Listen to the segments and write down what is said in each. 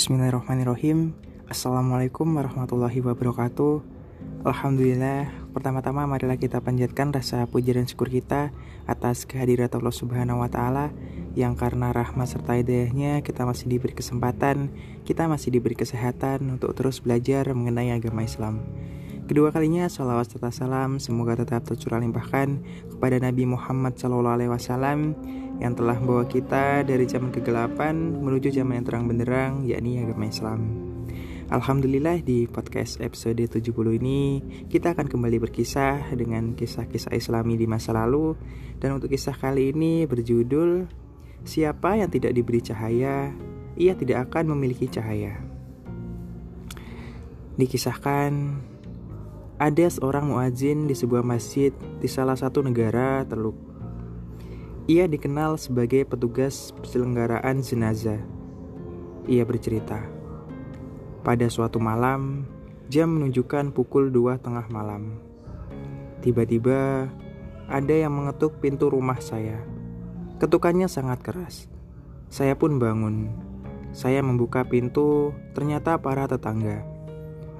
Bismillahirrahmanirrahim. Assalamualaikum warahmatullahi wabarakatuh. Alhamdulillah Pertama-tama marilah kita panjatkan rasa puji dan syukur kita Atas kehadirat Allah subhanahu wa ta'ala Yang karena rahmat serta hidayahnya Kita masih diberi kesempatan Kita masih diberi kesehatan Untuk terus belajar mengenai agama Islam. Kedua kalinya, salawat serta salam semoga tetap tercurah limpahkan kepada Nabi Muhammad SAW yang telah membawa kita dari zaman kegelapan menuju zaman yang terang benderang, yakni agama Islam. Alhamdulillah di podcast episode 70 ini kita akan kembali berkisah dengan kisah-kisah islami di masa lalu dan untuk kisah kali ini berjudul Siapa yang tidak diberi cahaya, ia tidak akan memiliki cahaya. Dikisahkan ada seorang muadzin di sebuah masjid di salah satu negara Teluk. Ia dikenal sebagai petugas penyelenggaraan jenazah. Ia bercerita, pada suatu malam, jam menunjukkan pukul dua tengah malam. Tiba-tiba, ada yang mengetuk pintu rumah saya. Ketukannya sangat keras. Saya pun bangun. Saya membuka pintu, ternyata para tetangga.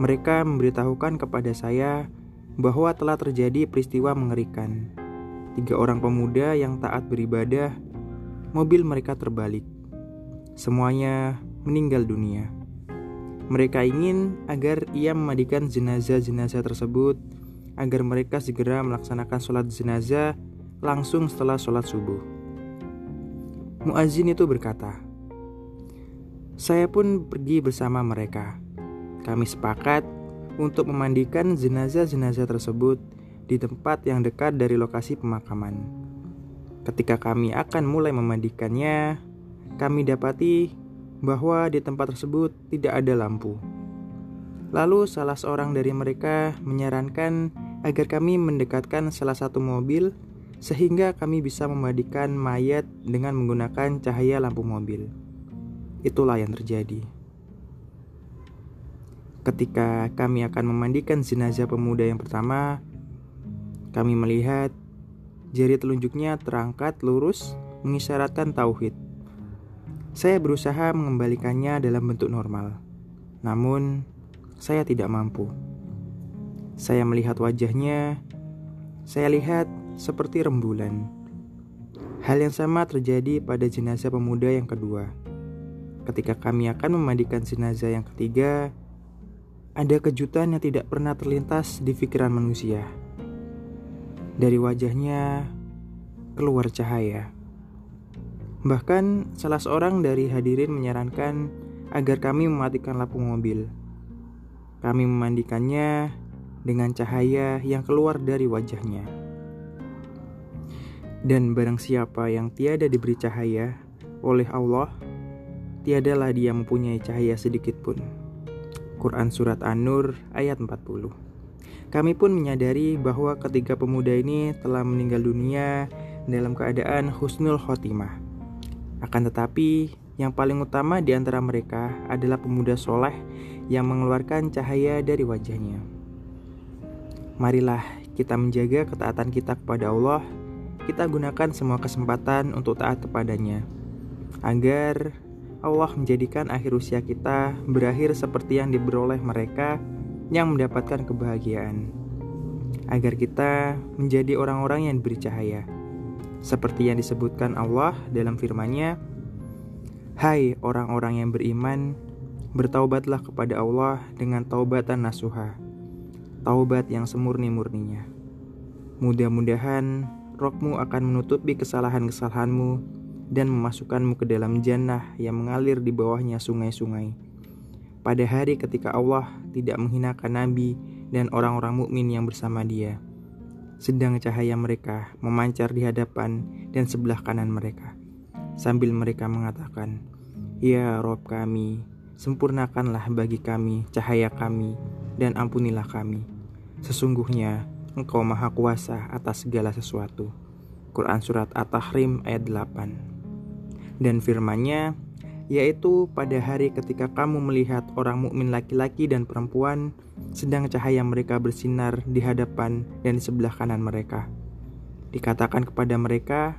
Mereka memberitahukan kepada saya bahwa telah terjadi peristiwa mengerikan. Tiga orang pemuda yang taat beribadah, mobil mereka terbalik. Semuanya meninggal dunia. Mereka ingin agar ia memandikan jenazah-jenazah tersebut agar mereka segera melaksanakan sholat jenazah langsung setelah sholat subuh. Muazin itu berkata, "Saya pun pergi bersama mereka." Kami sepakat untuk memandikan jenazah-jenazah tersebut di tempat yang dekat dari lokasi pemakaman. Ketika kami akan mulai memandikannya, kami dapati bahwa di tempat tersebut tidak ada lampu. Lalu salah seorang dari mereka menyarankan agar kami mendekatkan salah satu mobil sehingga kami bisa memandikan mayat dengan menggunakan cahaya lampu mobil. Itulah yang terjadi. Ketika kami akan memandikan jenazah pemuda yang pertama, kami melihat jari telunjuknya terangkat lurus mengisyaratkan tauhid. Saya berusaha mengembalikannya dalam bentuk normal, namun saya tidak mampu. Saya melihat wajahnya, saya lihat seperti rembulan. Hal yang sama terjadi pada jenazah pemuda yang kedua. Ketika kami akan memandikan jenazah yang ketiga, ada kejutan yang tidak pernah terlintas di pikiran manusia. Dari wajahnya keluar cahaya. Bahkan salah seorang dari hadirin menyarankan agar kami mematikan lampu mobil. Kami memandikannya dengan cahaya yang keluar dari wajahnya. Dan barang siapa yang tiada diberi cahaya oleh Allah, tiadalah dia mempunyai cahaya sedikit pun. Quran Surat An-Nur ayat 40 Kami pun menyadari bahwa ketiga pemuda ini telah meninggal dunia dalam keadaan husnul khotimah. Akan tetapi, yang paling utama di antara mereka adalah pemuda soleh yang mengeluarkan cahaya dari wajahnya. Marilah kita menjaga ketaatan kita kepada Allah, kita gunakan semua kesempatan untuk taat kepadanya, agar Allah menjadikan akhir usia kita berakhir seperti yang diperoleh mereka yang mendapatkan kebahagiaan. Agar kita menjadi orang-orang yang diberi cahaya. Seperti yang disebutkan Allah dalam firman-Nya, Hai orang-orang yang beriman, bertaubatlah kepada Allah dengan taubatan nasuha, taubat yang semurni-murninya. Mudah-mudahan rohmu akan menutupi kesalahan-kesalahanmu dan memasukkanmu ke dalam jannah yang mengalir di bawahnya sungai-sungai. Pada hari ketika Allah tidak menghinakan nabi dan orang-orang mukmin yang bersama dia, sedang cahaya mereka memancar di hadapan dan sebelah kanan mereka, sambil mereka mengatakan, "Ya Rob kami, sempurnakanlah bagi kami cahaya kami dan ampunilah kami. Sesungguhnya Engkau Maha Kuasa atas segala sesuatu." Quran Surat At-Tahrim ayat 8 dan firman-Nya yaitu pada hari ketika kamu melihat orang mukmin laki-laki dan perempuan sedang cahaya mereka bersinar di hadapan dan di sebelah kanan mereka. Dikatakan kepada mereka,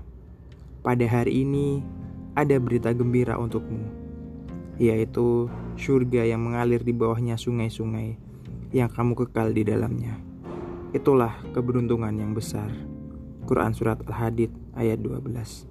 pada hari ini ada berita gembira untukmu. yaitu surga yang mengalir di bawahnya sungai-sungai yang kamu kekal di dalamnya. Itulah keberuntungan yang besar. Quran Surat Al-Hadid ayat 12